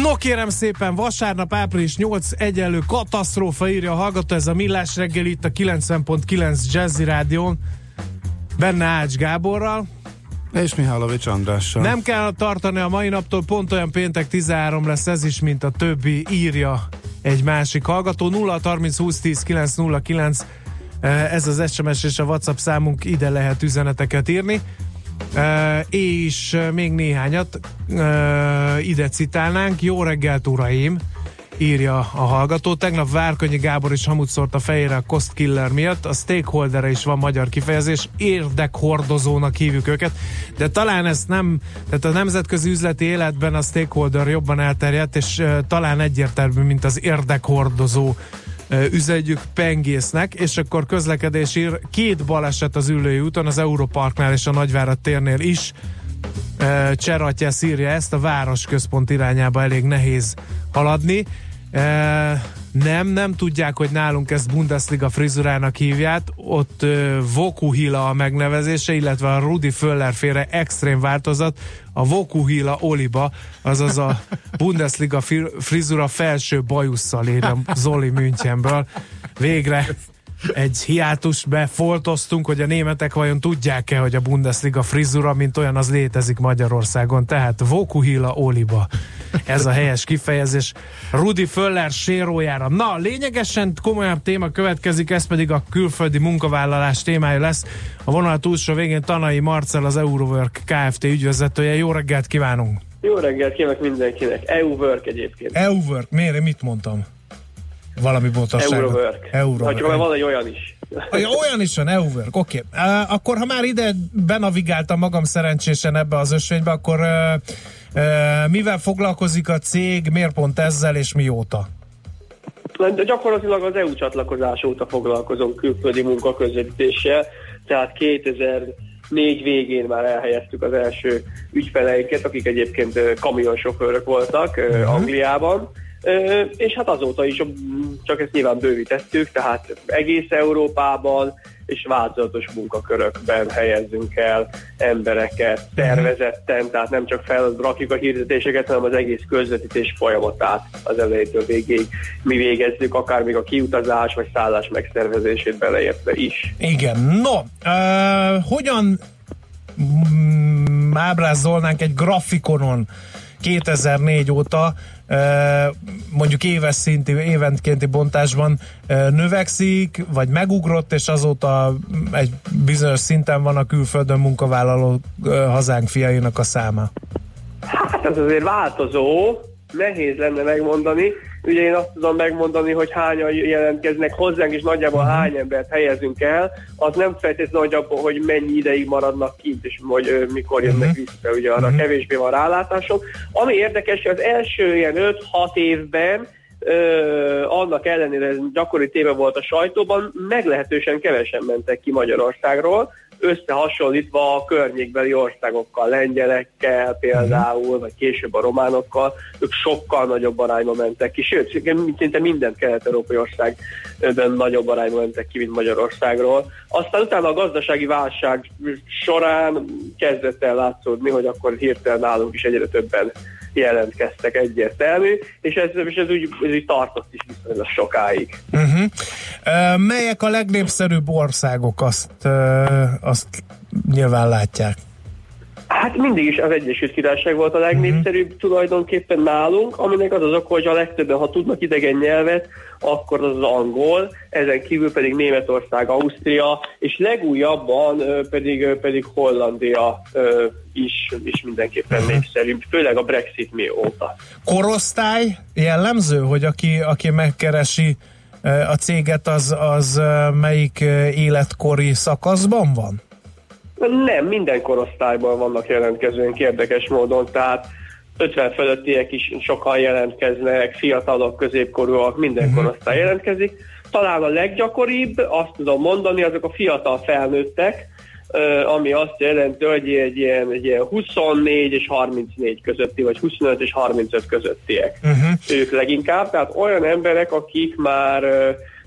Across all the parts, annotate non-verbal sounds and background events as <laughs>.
No kérem szépen, vasárnap április 8 egyenlő katasztrófa írja a hallgató, ez a Millás reggel itt a 90.9 Jazzy Rádión, benne Ács Gáborral. És Mihálovics Andrással. Nem kell tartani a mai naptól, pont olyan péntek 13 lesz ez is, mint a többi, írja egy másik hallgató. 0 30 20 10 909 ez az SMS és a WhatsApp számunk, ide lehet üzeneteket írni. És még néhányat uh, ide citálnánk. Jó reggelt, uraim! írja a hallgató. Tegnap Várkonyi Gábor is hamut szórt a fejére a cost killer miatt. A stakeholder is van magyar kifejezés, érdekhordozónak hívjuk őket, de talán ezt nem, tehát a nemzetközi üzleti életben a stakeholder jobban elterjedt, és uh, talán egyértelmű, mint az érdekhordozó üzenjük pengésznek, és akkor közlekedés ír, két baleset az ülői úton, az Európarknál és a Nagyvárad térnél is. Cseratja szírja ezt, a városközpont irányába elég nehéz haladni. Nem, nem tudják, hogy nálunk ezt Bundesliga frizurának hívják, ott uh, Vokuhila a megnevezése, illetve a Rudi Föller félre extrém változat, a Vokuhila Oliba, azaz a Bundesliga frizura felső bajusszal írja Zoli Münchenből. Végre egy hiátust befoltoztunk, hogy a németek vajon tudják-e, hogy a Bundesliga frizura, mint olyan, az létezik Magyarországon. Tehát Vokuhila Oliba. Ez a helyes kifejezés. Rudi Föller sérójára. Na, lényegesen komolyabb téma következik, ez pedig a külföldi munkavállalás témája lesz. A vonal túlsó végén Tanai Marcel, az Eurowork Kft. ügyvezetője. Jó reggelt kívánunk! Jó reggelt kívánok mindenkinek. EU-work egyébként. EU-work, miért? Mit mondtam? Valami bontosságot. Eurowork. Eurowork. Vagy van egy olyan is. Olyan is van, Eurowork, oké. Okay. Uh, akkor ha már ide benavigáltam magam szerencsésen ebbe az ösvénybe, akkor uh, uh, mivel foglalkozik a cég, miért pont ezzel és mióta? De gyakorlatilag az EU csatlakozás óta foglalkozom külföldi munkaközvetítéssel, tehát 2000 négy végén már elhelyeztük az első ügyfeleiket, akik egyébként kamionsofőrök voltak uh-huh. Angliában, és hát azóta is csak ezt nyilván bővítettük, tehát egész Európában és változatos munkakörökben helyezzünk el embereket tervezetten, tehát nem csak felrakjuk a hirdetéseket, hanem az egész közvetítés folyamatát az elejétől végéig. Mi végezzük, akár még a kiutazás vagy szállás megszervezését beleértve is. Igen, no, uh, hogyan mm, ábrázolnánk egy grafikonon 2004 óta mondjuk éves szinti, éventkénti bontásban növekszik, vagy megugrott, és azóta egy bizonyos szinten van a külföldön munkavállaló hazánk fiainak a száma? Hát ez azért változó, nehéz lenne megmondani. Ugye én azt tudom megmondani, hogy hányan jelentkeznek hozzánk, és nagyjából uh-huh. hány embert helyezünk el. Az nem feltétlenül, abban, hogy mennyi ideig maradnak kint, és hogy ö, mikor jönnek uh-huh. vissza, ugye arra uh-huh. kevésbé van rálátásom. Ami érdekes, hogy az első ilyen 5-6 évben Ö, annak ellenére ez gyakori téma volt a sajtóban, meglehetősen kevesen mentek ki Magyarországról, összehasonlítva a környékbeli országokkal, lengyelekkel például, vagy később a románokkal, ők sokkal nagyobb arányban mentek ki, sőt, szinte minden kelet-európai országban nagyobb arányban mentek ki, mint Magyarországról. Aztán utána a gazdasági válság során kezdett el látszódni, hogy akkor hirtelen nálunk is egyre többen jelentkeztek egyértelmű, és ez, és ez úgy, ez úgy tartott is viszonylag sokáig. Uh-huh. Uh, melyek a legnépszerűbb országok, azt, uh, azt nyilván látják? Hát mindig is az Egyesült Királyság volt a legnépszerűbb uh-huh. tulajdonképpen nálunk, aminek az az ok, hogy a legtöbben, ha tudnak idegen nyelvet, akkor az az angol, ezen kívül pedig Németország, Ausztria, és legújabban pedig, pedig Hollandia is, is mindenképpen uh-huh. népszerű, főleg a Brexit mióta. Korosztály jellemző, hogy aki, aki megkeresi a céget, az, az melyik életkori szakaszban van? Nem, minden korosztályban vannak jelentkezőink érdekes módon, tehát 50 fölöttiek is sokan jelentkeznek, fiatalok, középkorúak, minden uh-huh. korosztály jelentkezik. talán a leggyakoribb, azt tudom mondani, azok a fiatal felnőttek, ami azt jelenti, hogy egy ilyen, egy ilyen 24 és 34 közötti, vagy 25 és 35 közöttiek. Uh-huh. Ők leginkább, tehát olyan emberek, akik már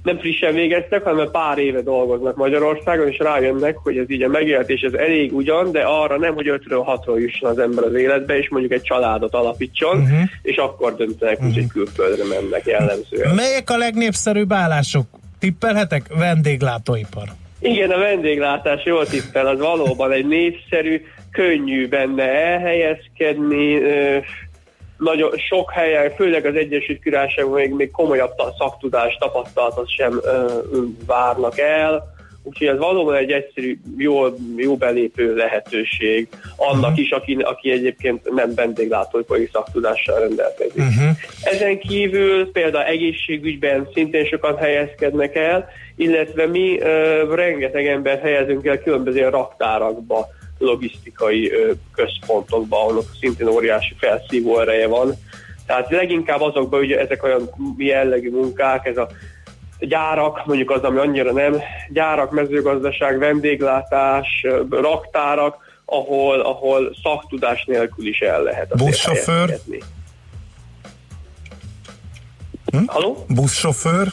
nem frissen végeztek, hanem pár éve dolgoznak Magyarországon, és rájönnek, hogy ez így a megélhetés ez elég ugyan, de arra nem, hogy 5-ről 6-ról jusson az ember az életbe, és mondjuk egy családot alapítson, uh-huh. és akkor döntenek uh-huh. hogy külföldre mennek jellemzően. Melyek a legnépszerűbb állások? Tippelhetek? Vendéglátóipar. Igen, a vendéglátás jól tippel, az valóban egy népszerű, könnyű benne elhelyezkedni, nagyon sok helyen, főleg az Egyesült Királyságban még, még komolyabb szaktudást, tapasztalatot sem ö, várnak el, úgyhogy ez valóban egy egyszerű, jó, jó belépő lehetőség annak is, aki, aki egyébként nem vendéglátóipari szaktudással rendelkezik. Uh-huh. Ezen kívül például egészségügyben szintén sokan helyezkednek el, illetve mi ö, rengeteg ember helyezünk el különböző raktárakba, logisztikai központokba, ahol szintén óriási felszívó ereje van. Tehát leginkább azokban ugye ezek olyan jellegű munkák, ez a gyárak, mondjuk az, ami annyira nem, gyárak, mezőgazdaság, vendéglátás, raktárak, ahol, ahol szaktudás nélkül is el lehet. Buszsofőr? Hm? Haló? Buszsofőr?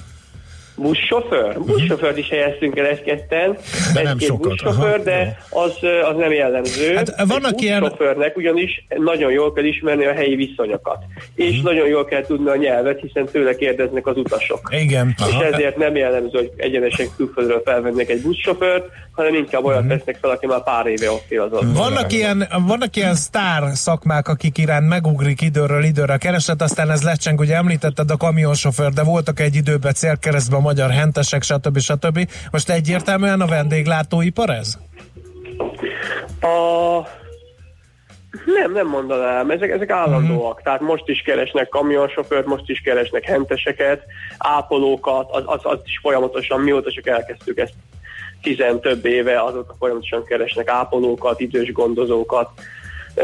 Buszsofőr. Mhm. Buszsofőrt is helyeztünk el egy-ketten. De nem sokat. buszsofőr, Aha. de az, az nem jellemző. Hát vannak egy buszsofőrnek ugyanis nagyon jól kell ismerni a helyi viszonyokat. És uh-huh. nagyon jól kell tudni a nyelvet, hiszen tőle kérdeznek az utasok. Igen. És Aha. ezért nem jellemző, hogy egyenesen külföldről felvennek egy buszsofőrt, hanem inkább olyat uh-huh. vesznek fel, aki már pár éve ott él az ott. Vannak ilyen, vannak ilyen sztár szakmák, akik iránt megugrik időről időre a kereset, aztán ez lecseng, ugye említetted a kamionsofőr, de voltak egy időben célkeresztben a magyar hentesek, stb. stb. Most egyértelműen a vendéglátóipar ez? A... Nem, nem mondanám, ezek, ezek állandóak. Uh-huh. Tehát most is keresnek kamionsofőrt, most is keresnek henteseket, ápolókat, az, az, az is folyamatosan, mióta csak elkezdtük ezt tizen több éve, azok folyamatosan keresnek ápolókat, idős gondozókat,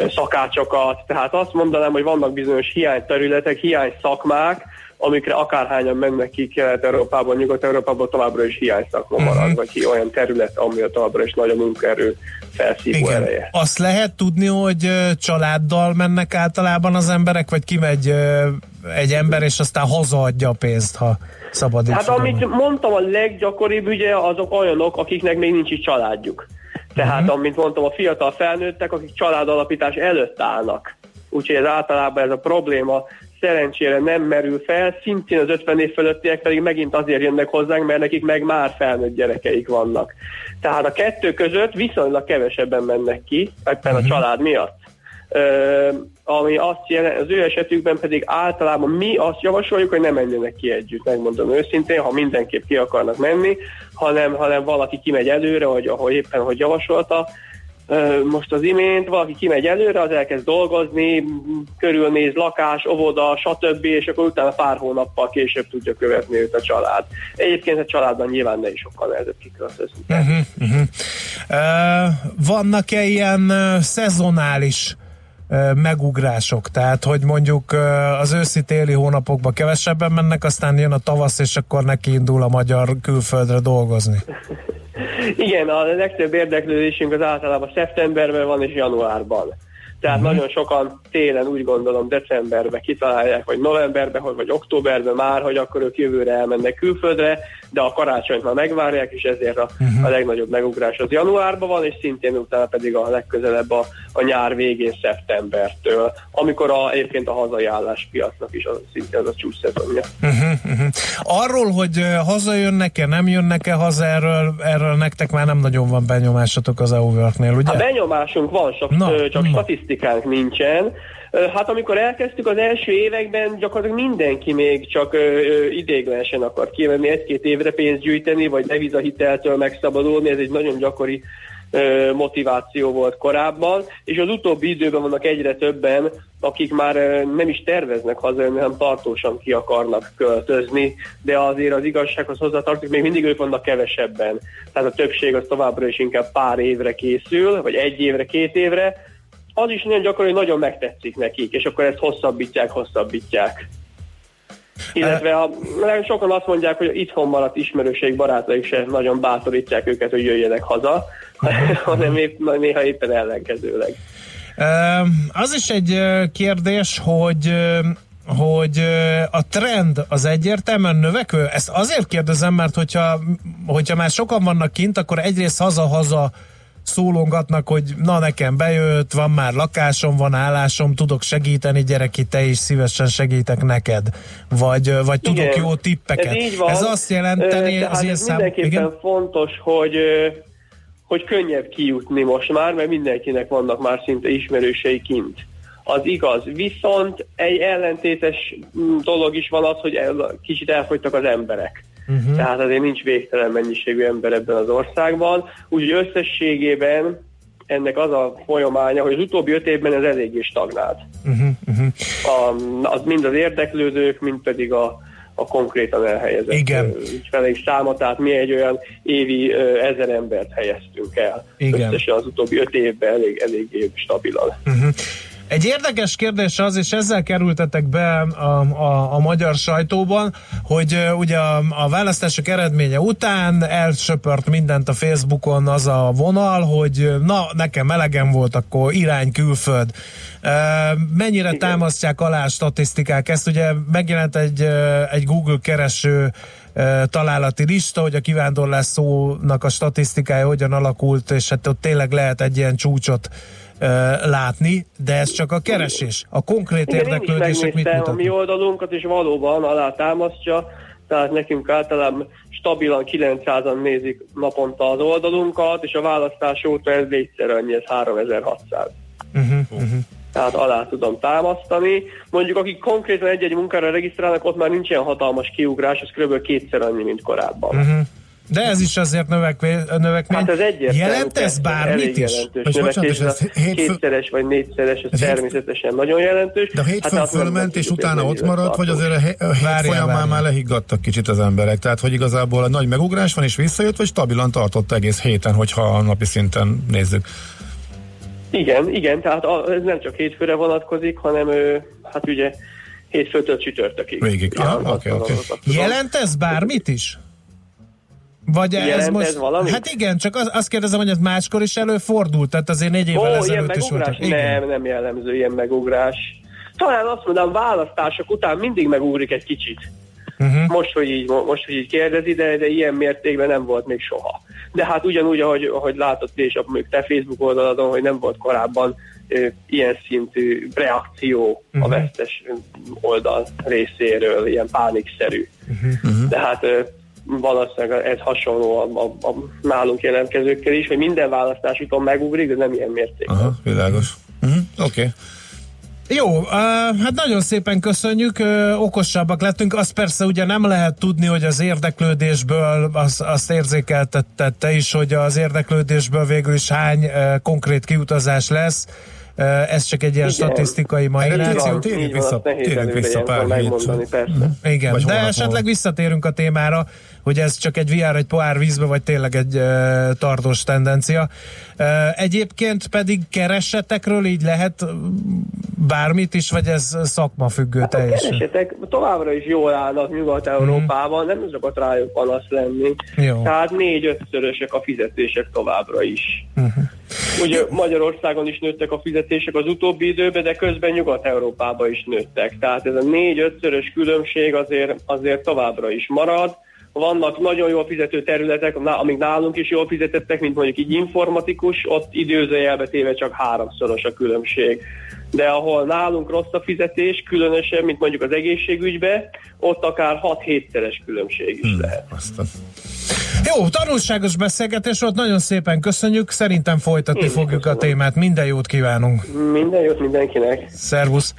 szakácsokat. Tehát azt mondanám, hogy vannak bizonyos hiányterületek, hiány szakmák, amikre akárhányan mennek ki Kelet-Európában, Nyugat-Európában továbbra is hiányszakma uh-huh. marad, vagy ki olyan terület, ami továbbra is nagy a munkaerő felszívó Igen. ereje. Azt lehet tudni, hogy családdal mennek általában az emberek, vagy kimegy egy ember, és aztán hazaadja a pénzt, ha szabad Hát amit mondtam, a leggyakoribb ugye azok olyanok, akiknek még nincs is családjuk. Tehát, uh-huh. amint mondtam, a fiatal felnőttek, akik családalapítás előtt állnak. Úgyhogy ez általában ez a probléma szerencsére nem merül fel, szintén az 50 év fölöttiek pedig megint azért jönnek hozzánk, mert nekik meg már felnőtt gyerekeik vannak. Tehát a kettő között viszonylag kevesebben mennek ki, ebben a mhm. család miatt. Ö, ami azt jelent, az ő esetükben pedig általában mi azt javasoljuk, hogy ne menjenek ki együtt, megmondom őszintén, ha mindenképp ki akarnak menni, hanem, hanem valaki kimegy előre, hogy ahol éppen, hogy javasolta, most az imént valaki kimegy előre, az elkezd dolgozni, körülnéz lakás, óvoda, stb., és akkor utána pár hónappal később tudja követni őt a család. Egyébként a családban nyilván ne is sokkal nehezebb kiköltözni. Uh-huh, uh-huh. Uh, vannak-e ilyen uh, szezonális uh, megugrások? Tehát, hogy mondjuk uh, az őszi-téli hónapokban kevesebben mennek, aztán jön a tavasz, és akkor neki indul a magyar külföldre dolgozni. <laughs> Igen, a legtöbb érdeklődésünk az általában szeptemberben van és januárban. Tehát uh-huh. nagyon sokan télen úgy gondolom decemberben kitalálják, vagy novemberben, vagy októberben már, hogy akkor ők jövőre elmennek külföldre, de a karácsonyt már megvárják, és ezért a, uh-huh. a legnagyobb megugrás az januárban van, és szintén utána pedig a legközelebb a, a nyár végén szeptembertől, amikor a, egyébként a hazai álláspiacnak is az, szintén az a csúcs szezonja. Uh-huh, uh-huh. Arról, hogy hazajönnek-e, nem jönnek-e haza, erről, erről nektek már nem nagyon van benyomásatok az eu nél ugye? A benyomásunk van, csak, na, csak statisztikánk nincsen. Hát amikor elkezdtük az első években, gyakorlatilag mindenki még csak idéglenesen akar kivenni egy-két évre pénzt gyűjteni, vagy devizahiteltől megszabadulni, ez egy nagyon gyakori motiváció volt korábban, és az utóbbi időben vannak egyre többen, akik már nem is terveznek hazajönni, hanem tartósan ki akarnak költözni, de azért az igazsághoz hozzátartozik, még mindig ők vannak kevesebben. Tehát a többség az továbbra is inkább pár évre készül, vagy egy évre, két évre, az is nagyon gyakori, hogy nagyon megtetszik nekik, és akkor ezt hosszabbítják, hosszabbítják. Illetve a, sokan azt mondják, hogy itthon maradt ismerőség, barátaik se nagyon bátorítják őket, hogy jöjjenek haza, <laughs> hanem épp, néha éppen ellenkezőleg. Az is egy kérdés, hogy hogy a trend az egyértelműen növekvő? Ezt azért kérdezem, mert hogyha, hogyha már sokan vannak kint, akkor egyrészt haza-haza szólongatnak, hogy na nekem bejött, van már lakásom, van állásom, tudok segíteni, gyereki, te is szívesen segítek neked. Vagy, vagy tudok Igen, jó tippeket. Ez, van. ez azt jelenteni, az ilyen szám... Mindenképpen Igen? fontos, hogy hogy könnyebb kijutni most már, mert mindenkinek vannak már szinte ismerősei kint. Az igaz. Viszont egy ellentétes mm, dolog is van az, hogy el, kicsit elfogytak az emberek. Uh-huh. Tehát azért nincs végtelen mennyiségű ember ebben az országban. Úgyhogy összességében ennek az a folyamánya, hogy az utóbbi öt évben ez eléggé stagnált. Uh-huh, uh-huh. A, az mind az érdeklődők, mind pedig a, a konkrétan elhelyezett Igen. ügyfeleik száma, tehát mi egy olyan évi ezer embert helyeztünk el. Igen. Összesen az utóbbi öt évben elég, elég stabilan. Uh-huh. Egy érdekes kérdés az, és ezzel kerültetek be a, a, a magyar sajtóban, hogy uh, ugye a, a választások eredménye után elsöpört mindent a Facebookon az a vonal, hogy na, nekem melegem volt, akkor irány külföld. Uh, mennyire Igen. támasztják alá a statisztikák? Ezt ugye megjelent egy, uh, egy Google kereső találati lista, hogy a kivándorlás szónak a statisztikája hogyan alakult, és hát ott tényleg lehet egy ilyen csúcsot látni, de ez csak a keresés. A konkrét Igen, érdeklődések mit mutatnak? a mi oldalunkat, és valóban alá támasztja, tehát nekünk általában stabilan 900-an nézik naponta az oldalunkat, és a választás óta ez négyszer annyi, ez 3600. Uh-huh, uh-huh. Tehát alá tudom támasztani. Mondjuk akik konkrétan egy-egy munkára regisztrálnak, ott már nincsen hatalmas kiugrás, ez kb. kétszer annyi, mint korábban. Uh-huh. De ez is azért növekvé, növekmény. Hát ez egyértelmű. Jelent ez bármit is? Jelentős bocsánat, ez hétfő... Kétszeres vagy négyszeres, ez, ez természetesen hét... nagyon jelentős. De a hétfőn hát fölment, és utána ott maradt, vagy azért a, hét folyamán már lehiggadtak kicsit az emberek? Tehát, hogy igazából a nagy megugrás van, és visszajött, vagy stabilan tartott egész héten, hogyha a napi szinten nézzük? Igen, igen, tehát ez nem csak hétfőre vonatkozik, hanem hát ugye hétfőtől csütörtökig. Végig. Aha, okay, okay. Jelent ez bármit is? Vagy ez most... Ez valami? Hát igen, csak az, azt kérdezem, hogy ez máskor is előfordult, tehát azért négy évvel Ó, ezelőtt is volt. Nem, nem jellemző ilyen megugrás. Talán azt mondom, választások után mindig megugrik egy kicsit. Uh-huh. Most, hogy így, most, hogy így kérdezi, de, de ilyen mértékben nem volt még soha. De hát ugyanúgy, ahogy, ahogy látod és a te Facebook oldaladon, hogy nem volt korábban ö, ilyen szintű reakció uh-huh. a vesztes oldal részéről, ilyen pánikszerű. Uh-huh. De hát ö, valószínűleg ez hasonló a, a, a nálunk jelentkezőkkel is, hogy minden választás után megugrik, de nem ilyen mértékben. Aha, világos. Uh-huh, Oké. Okay. Jó, uh, hát nagyon szépen köszönjük, uh, okosabbak lettünk. Azt persze ugye nem lehet tudni, hogy az érdeklődésből, az, azt érzékeltette te is, hogy az érdeklődésből végül is hány uh, konkrét kiutazás lesz ez csak egy ilyen Igen. statisztikai maináció. Térjünk vissza, térjünk vissza pár Igen, Vagy de esetleg visszatérünk a témára, hogy ez csak egy VR egy pohár vízbe, vagy tényleg egy uh, tartós tendencia. Uh, egyébként pedig keresetekről így lehet bármit is, vagy ez szakmafüggő hát teljesen? A keresetek továbbra is jól állnak Nyugat-Európában, mm. nem szokott rájuk panasz lenni. Jó. Tehát négy-ötszörösek a fizetések továbbra is. Uh-huh. Ugye Magyarországon is nőttek a fizetések az utóbbi időben, de közben Nyugat-Európában is nőttek. Tehát ez a négy-ötszörös különbség azért, azért továbbra is marad. Vannak nagyon jól fizető területek, amik nálunk is jól fizetettek, mint mondjuk így informatikus, ott időzőjelbe téve csak háromszoros a különbség. De ahol nálunk rossz a fizetés, különösen, mint mondjuk az egészségügybe, ott akár 6-7-szeres különbség is hmm, lehet. Aztán. Jó, tanulságos beszélgetés volt, nagyon szépen köszönjük, szerintem folytatni Én fogjuk köszönöm. a témát, minden jót kívánunk. Minden jót mindenkinek. Szervusz.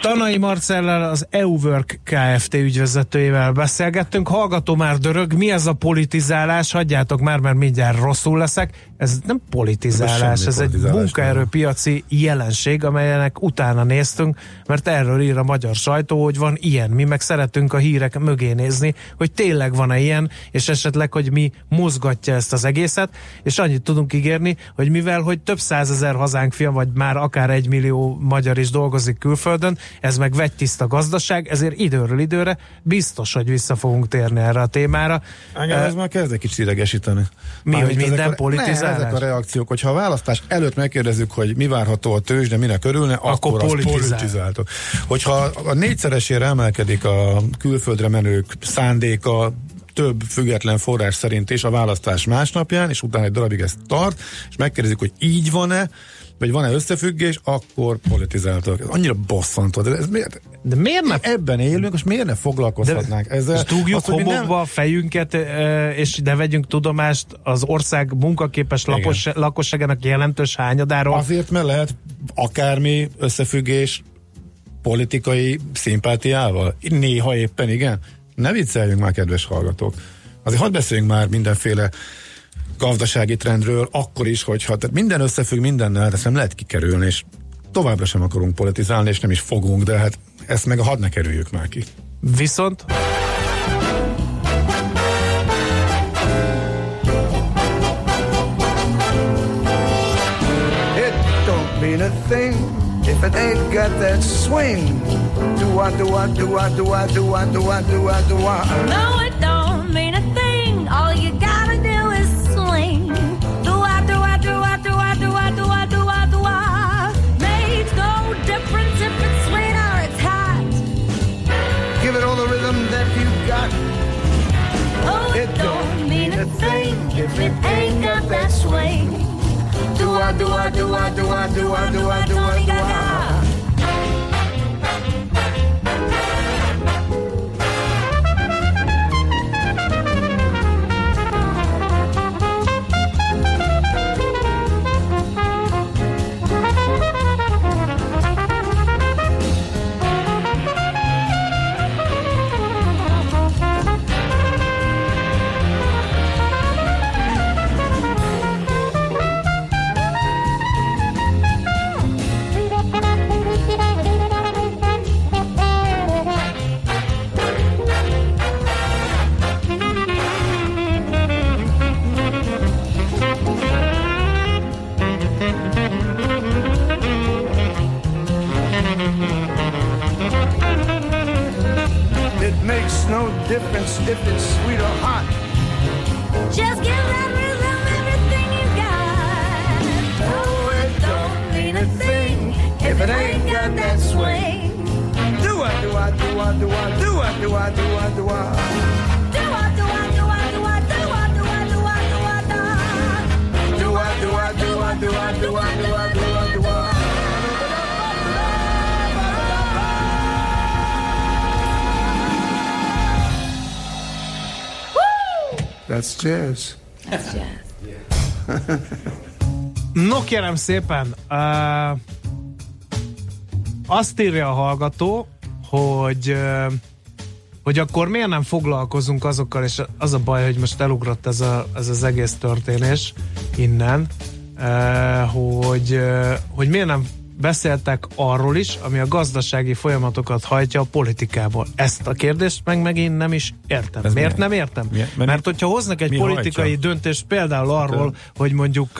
Tanai Marcellel az EUWork Kft. ügyvezetőjével beszélgettünk. Hallgató már dörög, mi ez a politizálás? Hagyjátok már, mert mindjárt rosszul leszek. Ez nem politizálás, ez, ez egy munkaerőpiaci jelenség, amelyenek utána néztünk, mert erről ír a magyar sajtó, hogy van ilyen. Mi meg szeretünk a hírek mögé nézni, hogy tényleg van-e ilyen, és esetleg, hogy mi mozgatja ezt az egészet, és annyit tudunk ígérni, hogy mivel, hogy több százezer hazánk fiam, vagy már akár egy millió magyar is dolgozik kül külföldön, ez meg vegytiszta gazdaság, ezért időről időre biztos, hogy vissza fogunk térni erre a témára. Engem ez már kezd egy kicsit idegesíteni. Mi, hogy minden politizálás? Ne, ezek a reakciók, hogyha a választás előtt megkérdezzük, hogy mi várható a tőzs, de minek örülne, akkor, akkor politizál. politizáltok. Hogyha a négyszeresére emelkedik a külföldre menők szándéka, több független forrás szerint is a választás másnapján, és utána egy darabig ez tart, és megkérdezik, hogy így van-e, vagy van-e összefüggés, akkor politizáltak. Ez annyira bosszantó. De, ez miért? de miért ne? Ebben élünk, és miért ne foglalkozhatnánk de, ezzel? És dugjuk azt, homokba nem... a fejünket, és de vegyünk tudomást az ország munkaképes lakos, lakosságának jelentős hányadáról. Azért, mert lehet akármi összefüggés politikai szimpátiával. Néha éppen igen. Ne vicceljünk már, kedves hallgatók. Azért hadd beszéljünk már mindenféle gazdasági trendről, akkor is, hogyha tehát minden összefügg mindennel, de ezt nem lehet kikerülni, és továbbra sem akarunk politizálni, és nem is fogunk, de hát ezt meg a hadd ne kerüljük már ki. Viszont It don't mean a thing if it ain't got that swing. Do I, do I, do I, do I, do I, do I, do I, do I. No, it don't thing if it ain't got that swing. Do I, do I, do I, do I, do I, do I, do I, do I. difference if it's sweet or hot. Just give that rhythm everything you got. Oh, it don't mean a thing if it ain't got that swing. Do I, do I, do I, do I, do I, do I, do I, do I. Do I, do I, do I, do I, do I, do I, do I, do I, do I. Do I, do I, do I, do I, do I, do I, do I, That's jazz. That's jazz. <laughs> no kérem szépen, uh, azt írja a hallgató, hogy uh, hogy akkor miért nem foglalkozunk azokkal, és az a baj, hogy most elugrott ez, a, ez az egész történés innen, uh, hogy, uh, hogy miért nem beszéltek arról is, ami a gazdasági folyamatokat hajtja a politikából. Ezt a kérdést meg megint nem is értem. Ez Miért milyen? nem értem? Milyen? Mert, Mert hogyha hoznak egy politikai hajtja? döntést például arról, hogy mondjuk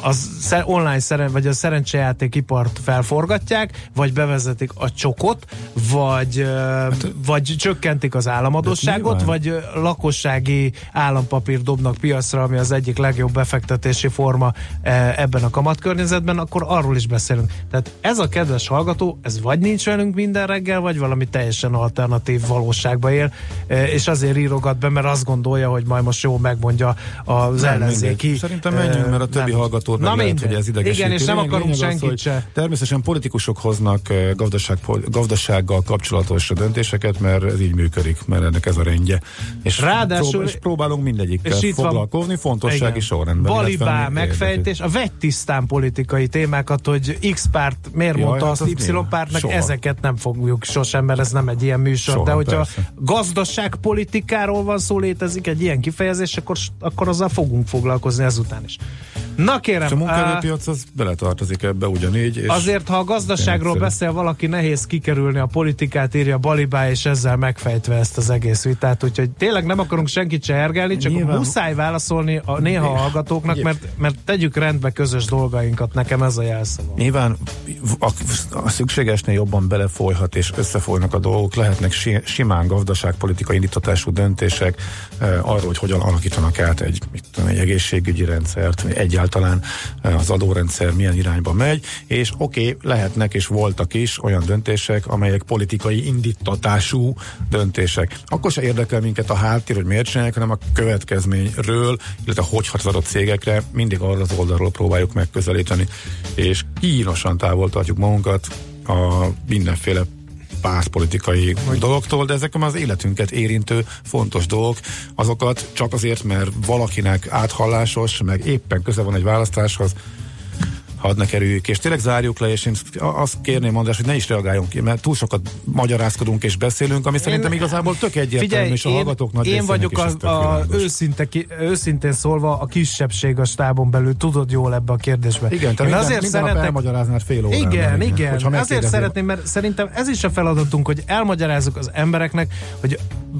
az online szeren, vagy a szerencsejátékipart felforgatják, vagy bevezetik a csokot, vagy, hát, vagy csökkentik az államadosságot, vagy lakossági állampapír dobnak piacra, ami az egyik legjobb befektetési forma uh, ebben a kamatkörnyezetben, környezetben, akkor arról is beszélünk. Tehát ez a kedves hallgató, ez vagy nincs velünk minden reggel, vagy valami teljesen alternatív valóságba él, e, és azért írogat be, mert azt gondolja, hogy majd most jó megmondja az ellenzéki. Szerintem menjünk, mert a többi nem. hallgatót meg lehet, hogy ez idegesíti. Igen, és nem akarunk senkit se. Természetesen politikusok hoznak gazdaság, gazdasággal kapcsolatos döntéseket, mert ez így működik, mert ennek ez a rendje. És, Ráadásul, prób- és próbálunk mindegyikkel foglalkozni, fontossági sorrendben. Balibá megfejtés, a vegytisztán politikai témákat, hogy X párt miért Jaj, mondta hát azt Y pártnak, Soha. ezeket nem fogjuk sosem, mert ez nem egy ilyen műsor. Soha, De hogyha persze. gazdaságpolitikáról van szó, létezik egy ilyen kifejezés, akkor, akkor azzal fogunk foglalkozni ezután ezután is. Na kérem. a munkaerőpiac az beletartozik ebbe ugyanígy. És azért, ha a gazdaságról beszél valaki, nehéz kikerülni a politikát, írja Balibá, és ezzel megfejtve ezt az egész vitát. Úgyhogy tényleg nem akarunk senkit se ergelni, csak Nyilván... muszáj válaszolni a néha a hallgatóknak, mert, mert tegyük rendbe közös dolgainkat, nekem ez a jelszava. Nyilván a, a szükségesnél jobban belefolyhat és összefolynak a dolgok, lehetnek si, simán gazdaságpolitikai indítatású döntések eh, arról, hogy hogyan alakítanak át egy, mit tudom, egy egészségügyi rendszert, egy egyáltalán az adórendszer milyen irányba megy, és oké, okay, lehetnek és voltak is olyan döntések, amelyek politikai indítatású döntések. Akkor se érdekel minket a háttér, hogy miért csinálják, hanem a következményről, illetve hogy hat a cégekre, mindig arra az oldalról próbáljuk megközelíteni, és kínosan távol tartjuk magunkat a mindenféle pártpolitikai dologtól, de ezek az életünket érintő fontos dolgok, azokat csak azért, mert valakinek áthallásos, meg éppen köze van egy választáshoz, hadd ne kerüljük, és tényleg zárjuk le, és én azt kérném András, hogy ne is reagáljon ki, mert túl sokat magyarázkodunk és beszélünk, ami én, szerintem igazából tök egyértelmű, figyelj, és a én, hallgatók nagy Én vagyok a, a őszinte, ki, őszintén szólva a kisebbség a stábon belül, tudod jól ebbe a kérdésbe. Igen, te én minden, azért szeretek, elmagyaráznád fél órán. Igen, igen, igen. azért szeretném, mert szerintem ez is a feladatunk, hogy elmagyarázzuk az embereknek, hogy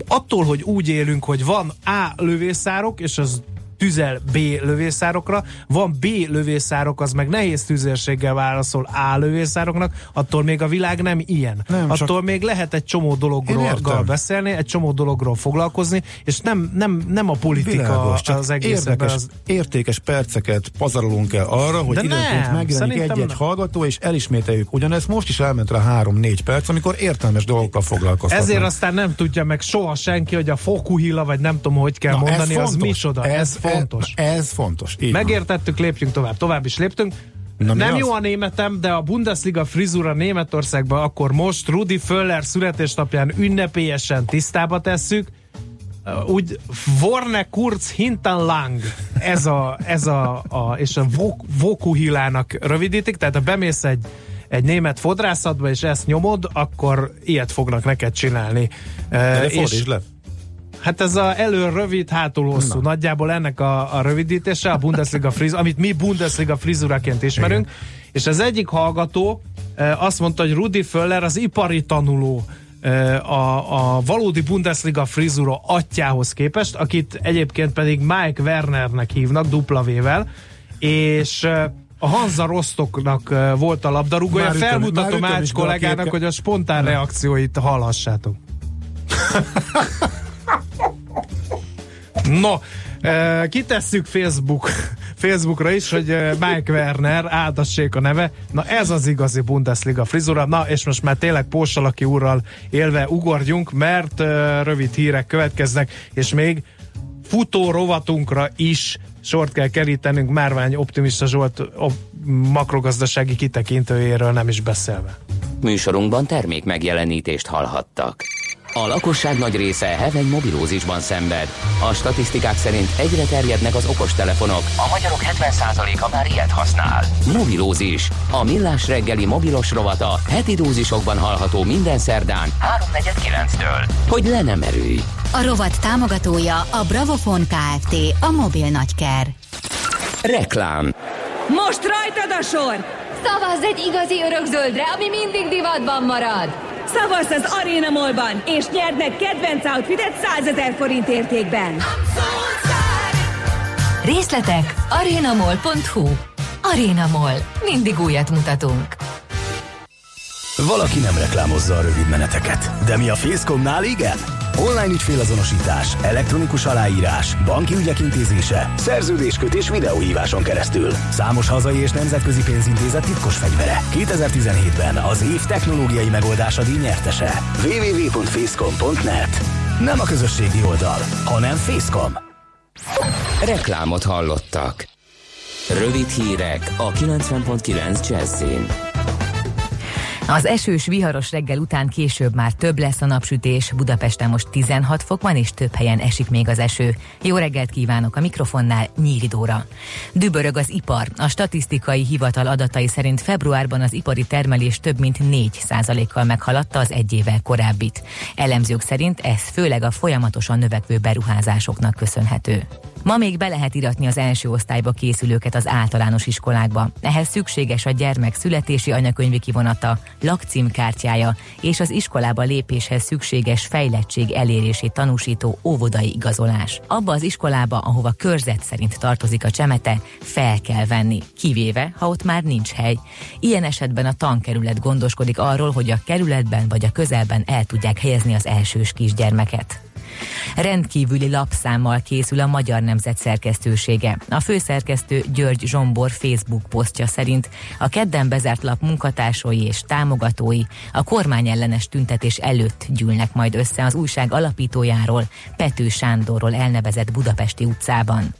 attól, hogy úgy élünk, hogy van A lövészárok, és az tüzel B lövészárokra, van B lövészárok, az meg nehéz tüzérséggel válaszol A lövészároknak, attól még a világ nem ilyen. Nem, attól csak... még lehet egy csomó dologról beszélni, egy csomó dologról foglalkozni, és nem, nem, nem a politika Világos, az egész. Érdekes, az... értékes perceket pazarolunk el arra, hogy időnként megjelenik egy-egy hallgató, és elismételjük. Ugyanezt most is elment rá három-négy perc, amikor értelmes dolgokkal foglalkoztatnak. Ezért aztán nem tudja meg soha senki, hogy a fokuhila, vagy nem tudom, hogy kell Na, mondani, az micsoda. Ez, ez fontos. Ez, fontos. Így Megértettük, van. lépjünk tovább. Tovább is léptünk. Na, nem jó az? a németem, de a Bundesliga frizura Németországban akkor most Rudi Föller születésnapján ünnepélyesen tisztába tesszük. Úgy Vorne Kurz hinten lang ez a, ez a, a és a Vokuhilának rövidítik, tehát ha bemész egy, egy német fodrászatba, és ezt nyomod, akkor ilyet fognak neked csinálni. De, de és, le. Hát ez a elő rövid, hátul hosszú. Na. Nagyjából ennek a, a rövidítése, a Bundesliga frizura, amit mi Bundesliga frizuraként ismerünk. Igen. És az egyik hallgató e, azt mondta, hogy Rudi Föller az ipari tanuló e, a, a valódi Bundesliga frizura atyához képest, akit egyébként pedig Mike Wernernek hívnak, dupla V-vel, és e, a Hansa Rostoknak volt a labdarúgója. Felmutatom Ács kollégának, hogy a spontán reakcióit hallhassátok. <laughs> No, e, kitesszük Facebook, <laughs> Facebookra is, hogy Mike Werner áldassék a neve. Na ez az igazi Bundesliga frizura. Na és most már tényleg Pósalaki úrral élve ugorjunk, mert e, rövid hírek következnek, és még futó rovatunkra is sort kell kerítenünk Márvány Optimista Zsolt a makrogazdasági kitekintőjéről nem is beszélve. Műsorunkban termék megjelenítést hallhattak. A lakosság nagy része heveny mobilózisban szenved. A statisztikák szerint egyre terjednek az okostelefonok. A magyarok 70%-a már ilyet használ. Mobilózis. A millás reggeli mobilos rovata heti dózisokban hallható minden szerdán 3.49-től. Hogy le nem erőj. A rovat támogatója a Bravofon Kft. A mobil nagyker. Reklám. Most rajtad a sor! Szavazz egy igazi örökzöldre, ami mindig divatban marad! Szavazz az Arena Mallban, és nyerd meg kedvenc outfitet 100 ezer forint értékben. Részletek arenamall.hu Arena Mall. Mindig újat mutatunk. Valaki nem reklámozza a rövid meneteket, de mi a Facecomnál igen? Online ügyfélazonosítás, elektronikus aláírás, banki ügyek intézése, szerződéskötés videóhíváson keresztül. Számos hazai és nemzetközi pénzintézet titkos fegyvere. 2017-ben az év technológiai megoldása díj nyertese. www.facecom.net Nem a közösségi oldal, hanem Facecom. Reklámot hallottak. Rövid hírek a 90.9 Jazzin. Az esős, viharos reggel után később már több lesz a napsütés. Budapesten most 16 fok van, és több helyen esik még az eső. Jó reggelt kívánok a mikrofonnál, Nyíri Dóra. Dübörög az ipar. A statisztikai hivatal adatai szerint februárban az ipari termelés több mint 4% kal meghaladta az egy évvel korábbit. Elemzők szerint ez főleg a folyamatosan növekvő beruházásoknak köszönhető. Ma még be lehet iratni az első osztályba készülőket az általános iskolákba. Ehhez szükséges a gyermek születési anyakönyvi kivonata, lakcímkártyája és az iskolába lépéshez szükséges fejlettség elérését tanúsító óvodai igazolás. Abba az iskolába, ahova körzet szerint tartozik a csemete, fel kell venni, kivéve, ha ott már nincs hely. Ilyen esetben a tankerület gondoskodik arról, hogy a kerületben vagy a közelben el tudják helyezni az elsős kisgyermeket. Rendkívüli lapszámmal készül a Magyar Nemzet szerkesztősége. A főszerkesztő György Zsombor Facebook posztja szerint a kedden bezárt lap munkatársai és támogatói a kormány ellenes tüntetés előtt gyűlnek majd össze az újság alapítójáról, Pető Sándorról elnevezett Budapesti utcában.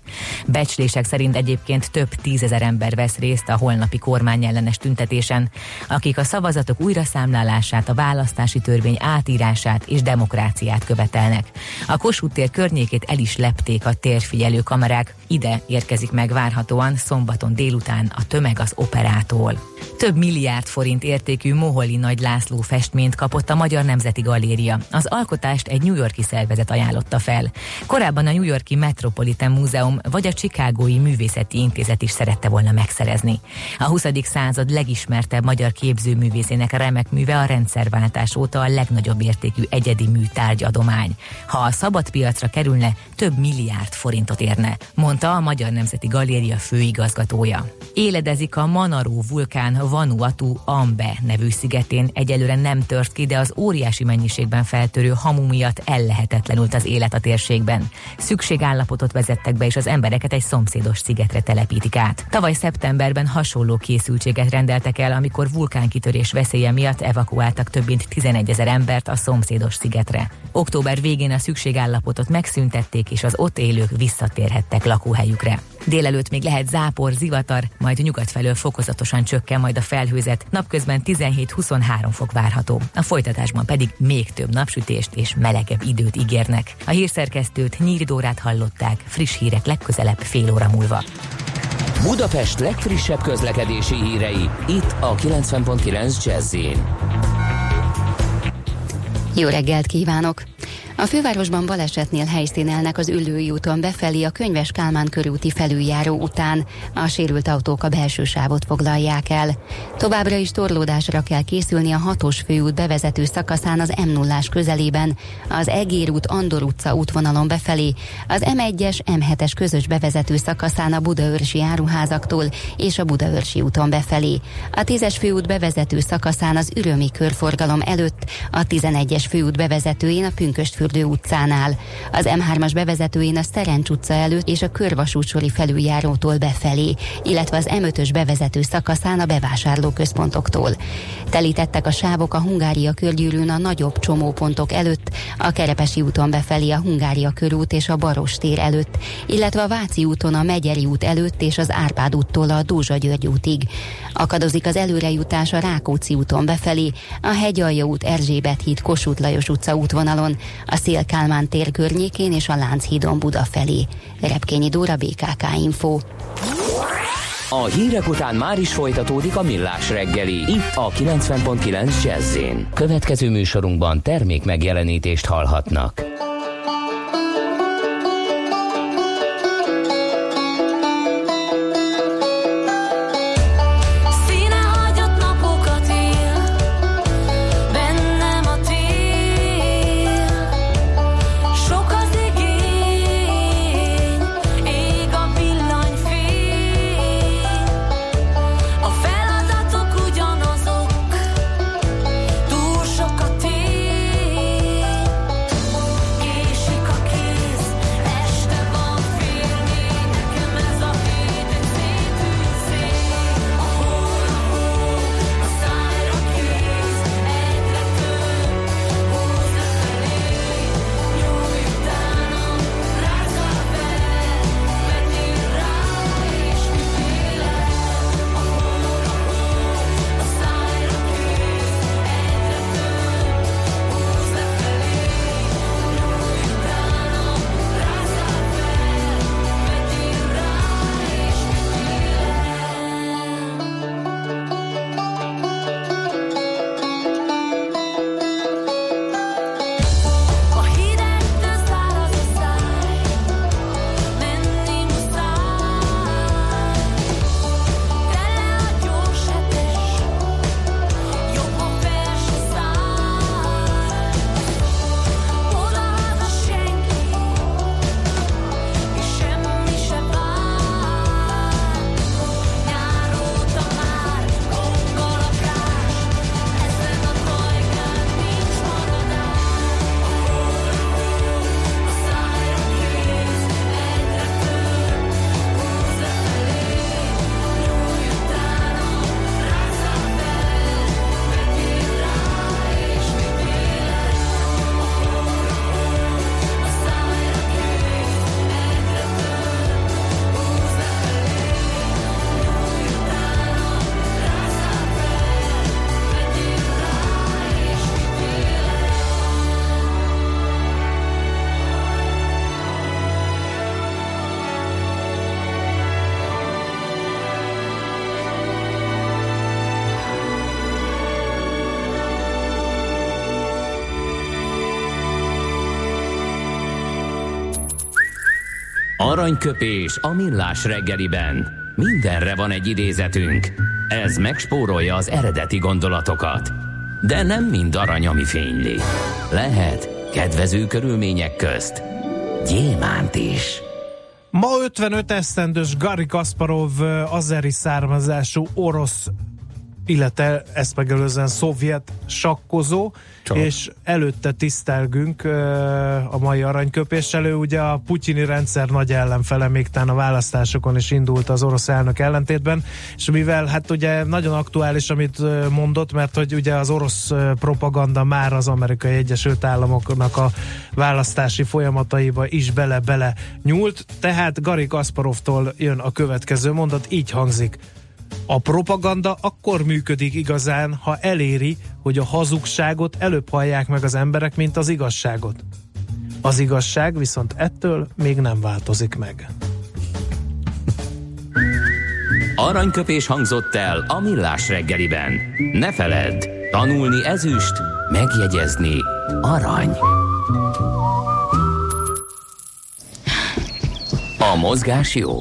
Becslések szerint egyébként több tízezer ember vesz részt a holnapi kormány ellenes tüntetésen, akik a szavazatok újraszámlálását, a választási törvény átírását és demokráciát követelnek. A Kossuth tér környékét el is lepték a térfigyelő kamerák. Ide érkezik meg várhatóan szombaton délután a tömeg az operától. Több milliárd forint értékű Moholi Nagy László festményt kapott a Magyar Nemzeti Galéria. Az alkotást egy New Yorki szervezet ajánlotta fel. Korábban a New Yorki Metropolitan Múzeum vagy a Chicagói Művészeti Intézet is szerette volna megszerezni. A 20. század legismertebb magyar képzőművészének remek műve a rendszerváltás óta a legnagyobb értékű egyedi műtárgy adomány. Ha a szabad piacra kerülne, több milliárd forintot érne, mondta a Magyar Nemzeti Galéria főigazgatója. Éledezik a Manaró vulkán Vanuatu Ambe nevű szigetén. Egyelőre nem tört ki, de az óriási mennyiségben feltörő hamu miatt ellehetetlenült az élet a térségben. Szükségállapotot vezettek be, és az embereket egy szomszédos szigetre telepítik át. Tavaly szeptemberben hasonló készültséget rendeltek el, amikor vulkánkitörés veszélye miatt evakuáltak több mint 11 ezer embert a szomszédos szigetre. Október végén a szükségállapotot megszüntették, és az ott élők visszatérhettek lakóhelyükre. Délelőtt még lehet zápor, zivatar, majd nyugat felől fokozatosan csökken majd a felhőzet, napközben 17-23 fok várható. A folytatásban pedig még több napsütést és melegebb időt ígérnek. A hírszerkesztőt Nyíri Dórát hallották, friss hírek legközelebb fél óra múlva. Budapest legfrissebb közlekedési hírei, itt a 90.9 jazz Jó reggelt kívánok! A fővárosban balesetnél helyszínelnek az Üllői úton befelé a Könyves Kálmán körúti felüljáró után. A sérült autók a belső sávot foglalják el. Továbbra is torlódásra kell készülni a hatos főút bevezető szakaszán az m 0 közelében, az Egér út Andor utca útvonalon befelé, az M1-es M7-es közös bevezető szakaszán a Budaörsi áruházaktól és a Budaörsi úton befelé. A 10-es főút bevezető szakaszán az Ürömi körforgalom előtt, a 11-es főút bevezetőjén a Pünköstfürdő Fürdő utcánál, az M3-as bevezetőjén a Szerencs utca előtt és a Körvasútsori felüljárótól befelé, illetve az M5-ös bevezető szakaszán a bevásárlóközpontoktól. Telítettek a sávok a Hungária körgyűrűn a nagyobb csomópontok előtt, a Kerepesi úton befelé a Hungária körút és a Baros tér előtt, illetve a Váci úton a Megyeri út előtt és az Árpád úttól a Dózsa György útig. Akadozik az előrejutás a Rákóczi úton befelé, a Hegyalja út Erzsébet híd Kossuth Lajos utca útvonalon, a Szél Kálmán tér környékén és a Lánchídon Buda felé. Repkényi Dóra BKK Info. A hírek után már is folytatódik a millás reggeli, itt a 90.9 jazz Következő műsorunkban termék megjelenítést hallhatnak. Aranyköpés a millás reggeliben. Mindenre van egy idézetünk. Ez megspórolja az eredeti gondolatokat. De nem mind arany, ami fényli. Lehet kedvező körülmények közt gyémánt is. Ma 55 esztendős Gary Kasparov azeri származású orosz illetve ezt megelőzően szovjet sakkozó, Csak. és előtte tisztelgünk a mai aranyköpéssel. Ő ugye a putyini rendszer nagy ellenfele, még tán a választásokon is indult az orosz elnök ellentétben, és mivel hát ugye nagyon aktuális, amit mondott, mert hogy ugye az orosz propaganda már az amerikai Egyesült Államoknak a választási folyamataiba is bele-bele nyúlt, tehát Gary Kasparovtól jön a következő mondat, így hangzik. A propaganda akkor működik igazán, ha eléri, hogy a hazugságot előbb hallják meg az emberek, mint az igazságot. Az igazság viszont ettől még nem változik meg. Aranyköpés hangzott el a millás reggeliben. Ne feledd, tanulni ezüst, megjegyezni arany. A mozgás jó,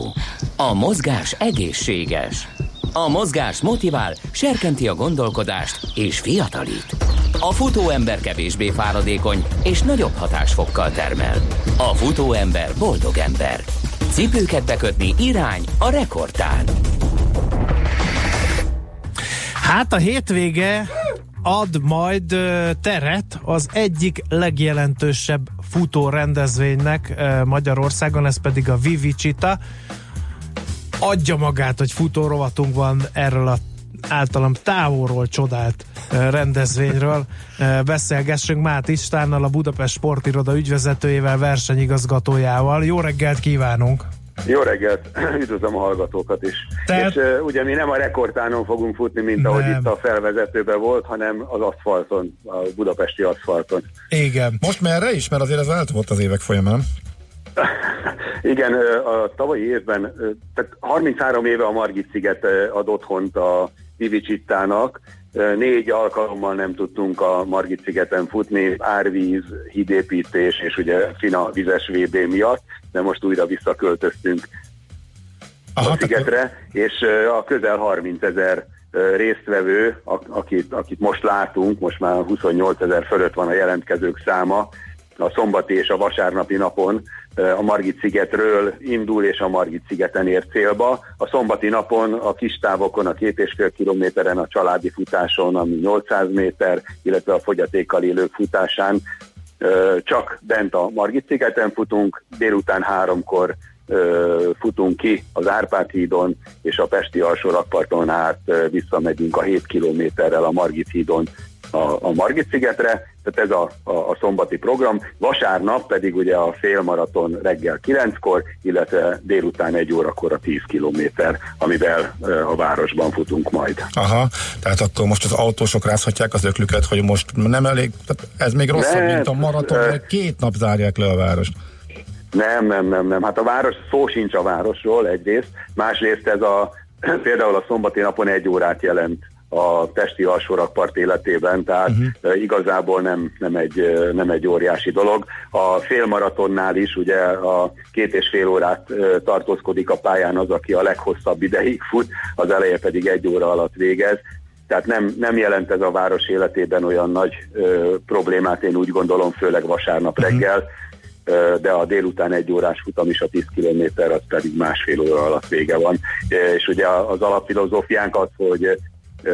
a mozgás egészséges. A mozgás motivál, serkenti a gondolkodást és fiatalít. A futóember kevésbé fáradékony és nagyobb hatásfokkal termel. A futóember boldog ember. Cipőket bekötni irány a rekordtán. Hát a hétvége ad majd teret az egyik legjelentősebb futó rendezvénynek Magyarországon, ez pedig a Vivicita adja magát, hogy futórovatunkban erről a általam távolról csodált rendezvényről beszélgessünk Mát Istvánnal, a Budapest Sportiroda ügyvezetőjével, versenyigazgatójával. Jó reggelt kívánunk! Jó reggelt, <clears throat> üdvözlöm a hallgatókat is. Te... És uh, ugye mi nem a rekordtánon fogunk futni, mint nem. ahogy itt a felvezetőben volt, hanem az aszfalton, a budapesti aszfalton. Igen. Most merre is? Mert azért ez változott az évek folyamán. <laughs> Igen, a tavalyi évben, tehát 33 éve a Margit-sziget ad otthont a Vivicsittának, négy alkalommal nem tudtunk a Margit-szigeten futni, árvíz, hídépítés és ugye fina vizes VB miatt, de most újra visszaköltöztünk Aha, a szigetre, és a közel 30 ezer résztvevő, akit, akit most látunk, most már 28 ezer fölött van a jelentkezők száma, a szombati és a vasárnapi napon a Margit-szigetről indul és a Margit-szigeten ér célba. A szombati napon a kis távokon, a két és fél kilométeren, a családi futáson, ami 800 méter, illetve a fogyatékkal élők futásán csak bent a Margit-szigeten futunk, délután háromkor futunk ki az Árpád hídon, és a Pesti alsó rakparton át visszamegyünk a 7 kilométerrel a Margit hídon a, a Margit-szigetre, tehát ez a, a, a szombati program. Vasárnap pedig ugye a félmaraton reggel 9-kor, illetve délután egy órakor a 10 kilométer, amivel a városban futunk majd. Aha, tehát akkor most az autósok rázhatják az öklüket, hogy most nem elég, tehát ez még rosszabb, ne, mint a maraton, hogy két nap zárják le a várost. Nem, nem, nem, nem. Hát a város, szó sincs a városról egyrészt, másrészt ez a <clears throat> például a szombati napon egy órát jelent a testi alsórakpart életében, tehát uh-huh. igazából nem, nem, egy, nem egy óriási dolog. A félmaratonnál is ugye a két és fél órát tartózkodik a pályán az, aki a leghosszabb ideig fut, az eleje pedig egy óra alatt végez. Tehát nem, nem jelent ez a város életében olyan nagy ö, problémát, én úgy gondolom, főleg vasárnap uh-huh. reggel, de a délután egy órás futam is a 10 kilométer, az pedig másfél óra alatt vége van. És ugye az alapfilozófiánk az, hogy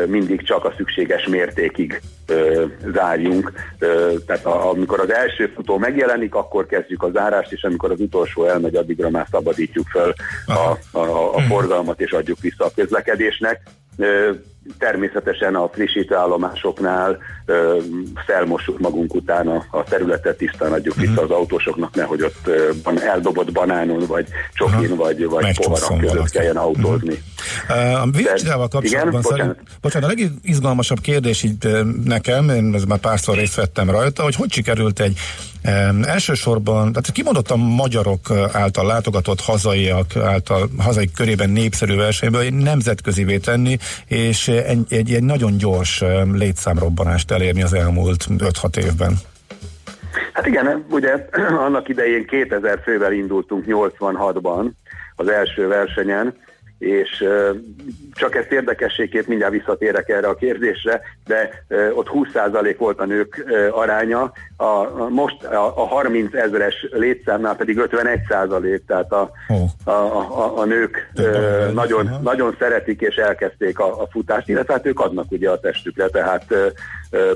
mindig csak a szükséges mértékig ö, zárjunk. Ö, tehát a, amikor az első futó megjelenik, akkor kezdjük a zárást, és amikor az utolsó elmegy, addigra már szabadítjuk fel a, a, a forgalmat, és adjuk vissza a közlekedésnek. Ö, természetesen a frissítő állomásoknál ö, felmossuk magunk után a, a területet, tisztán adjuk uh-huh. vissza az autósoknak, nehogy ott ö, eldobott banánon, vagy csokin, uh-huh. vagy, vagy poharak között kelljen autózni. Uh-huh. A Virginával kapcsolatban igen, szerint, bocsánat, a legizgalmasabb kérdés így nekem, én ez már párszor részt vettem rajta, hogy hogy sikerült egy um, elsősorban, tehát kimondottan magyarok által látogatott hazaiak által hazai körében népszerű versenyből nemzetközivé tenni, és egy, egy, egy nagyon gyors létszámrobbanást elérni az elmúlt 5-6 évben? Hát igen, ugye <clears throat> annak idején 2000 fővel indultunk 86-ban az első versenyen, és csak ezt érdekességét mindjárt visszatérek erre a kérdésre, de ott 20% volt a nők aránya, a, most a, a 30 ezeres létszámnál pedig 51%, tehát a, a, a, a nők nagyon, nagyon szeretik és elkezdték a, a futást, illetve hát ők adnak ugye a testükre, tehát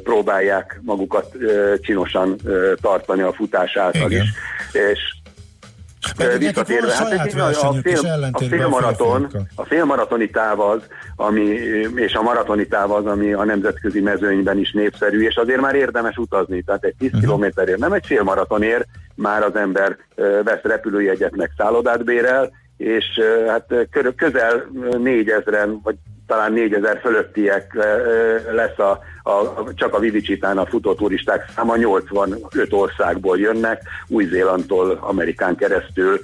próbálják magukat csinosan tartani a futás által Igen. is. És visszatérve, hát egy, a, a, fél, a, félmaraton, a félmaratoni táv az, ami, és a maratoni táv az, ami a nemzetközi mezőnyben is népszerű, és azért már érdemes utazni, tehát egy 10 uh-huh. kilométerért, nem egy félmaratonért, már az ember vesz repülőjegyet, meg szállodát bérel, és hát közel négyezren, vagy talán 4000 fölöttiek lesz a, a, csak a Vivicsitán a futóturisták száma, 85 országból jönnek, Új-Zélandtól Amerikán keresztül,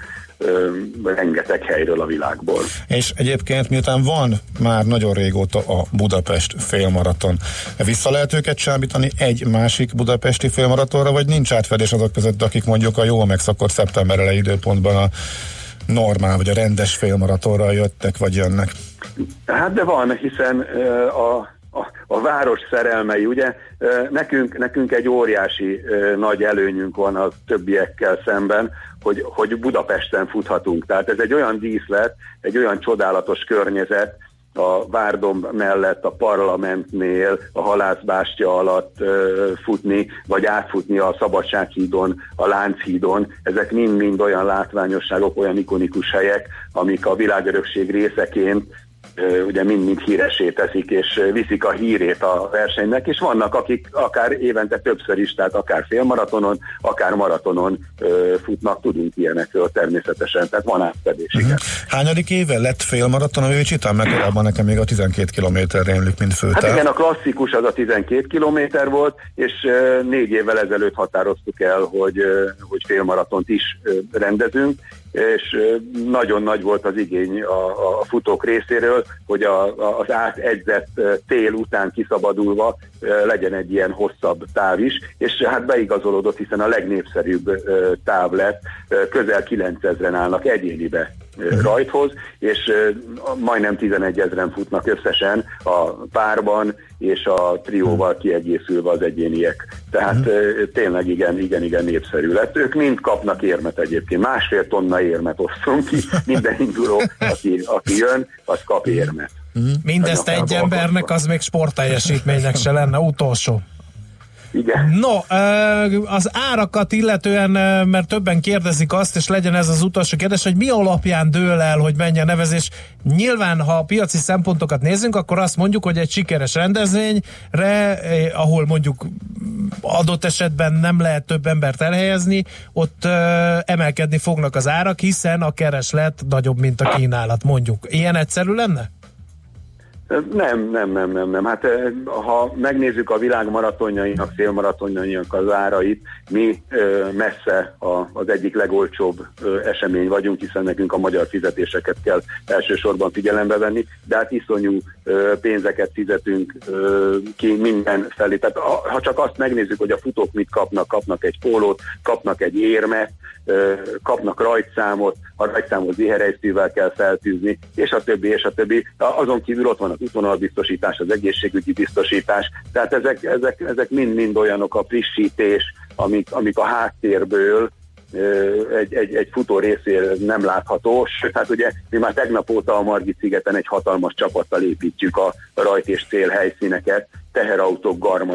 rengeteg helyről a világból. És egyébként miután van már nagyon régóta a Budapest félmaraton, vissza lehet őket csábítani egy másik budapesti félmaratonra, vagy nincs átfedés azok között, akik mondjuk a jól megszokott szeptember elejé időpontban a normál, vagy a rendes félmaratonra jöttek, vagy jönnek? Hát de van, hiszen a, a, a város szerelmei, ugye nekünk, nekünk egy óriási nagy előnyünk van a többiekkel szemben, hogy, hogy Budapesten futhatunk. Tehát ez egy olyan díszlet, egy olyan csodálatos környezet, a Várdom mellett, a parlamentnél, a halászbástya alatt ö, futni, vagy átfutni a Szabadsághídon, a Lánchídon. Ezek mind-mind olyan látványosságok, olyan ikonikus helyek, amik a világörökség részeként ugye mind-mind híresé teszik, és viszik a hírét a versenynek, és vannak, akik akár évente többször is, tehát akár félmaratonon, akár maratonon futnak, tudunk ilyenekről természetesen, tehát van átfedés, uh-huh. igen. Hányadik éve lett félmaraton a Őcsitán, meg korábban nekem még a 12 km rémlik, mint főtáv? Hát igen, a klasszikus az a 12 kilométer volt, és négy évvel ezelőtt határoztuk el, hogy, hogy félmaratont is rendezünk, és nagyon nagy volt az igény a, a futók részéről, hogy a, a, az átegyzett tél után kiszabadulva legyen egy ilyen hosszabb táv is, és hát beigazolódott, hiszen a legnépszerűbb táv lett, közel 9000-en állnak egyénibe rajthoz, és majdnem 11 ezeren futnak összesen a párban, és a trióval kiegészülve az egyéniek. Tehát uh-huh. tényleg igen, igen, igen népszerű lett. Ők mind kapnak érmet egyébként. Másfél tonna érmet osztunk ki. Minden induló, aki, aki jön, az kap érmet. Uh-huh. Mindezt egy embernek, az még sportteljesítménynek se lenne utolsó. Igen. No, az árakat illetően, mert többen kérdezik azt, és legyen ez az utolsó kérdés, hogy mi alapján dől el, hogy a nevezés. Nyilván, ha a piaci szempontokat nézzünk, akkor azt mondjuk, hogy egy sikeres rendezvényre, ahol mondjuk adott esetben nem lehet több embert elhelyezni, ott emelkedni fognak az árak, hiszen a kereslet nagyobb, mint a kínálat, mondjuk. Ilyen egyszerű lenne? Nem, nem, nem, nem, nem. Hát ha megnézzük a világ maratonjainak, félmaratonjainak az árait, mi messze az egyik legolcsóbb esemény vagyunk, hiszen nekünk a magyar fizetéseket kell elsősorban figyelembe venni, de hát iszonyú pénzeket fizetünk ki minden felé. Tehát ha csak azt megnézzük, hogy a futók mit kapnak, kapnak egy pólót, kapnak egy érmet, kapnak rajtszámot, a rajtszámot ziherejsztűvel kell feltűzni, és a többi, és a többi. Azon kívül ott van az útvonalbiztosítás, az egészségügyi biztosítás, tehát ezek, ezek, ezek mind-mind olyanok a frissítés, amik, amik a háttérből egy, egy, egy futó részére nem látható. Hát ugye mi már tegnap óta a Margit szigeten egy hatalmas csapattal építjük a rajt és cél helyszíneket, teherautók, garma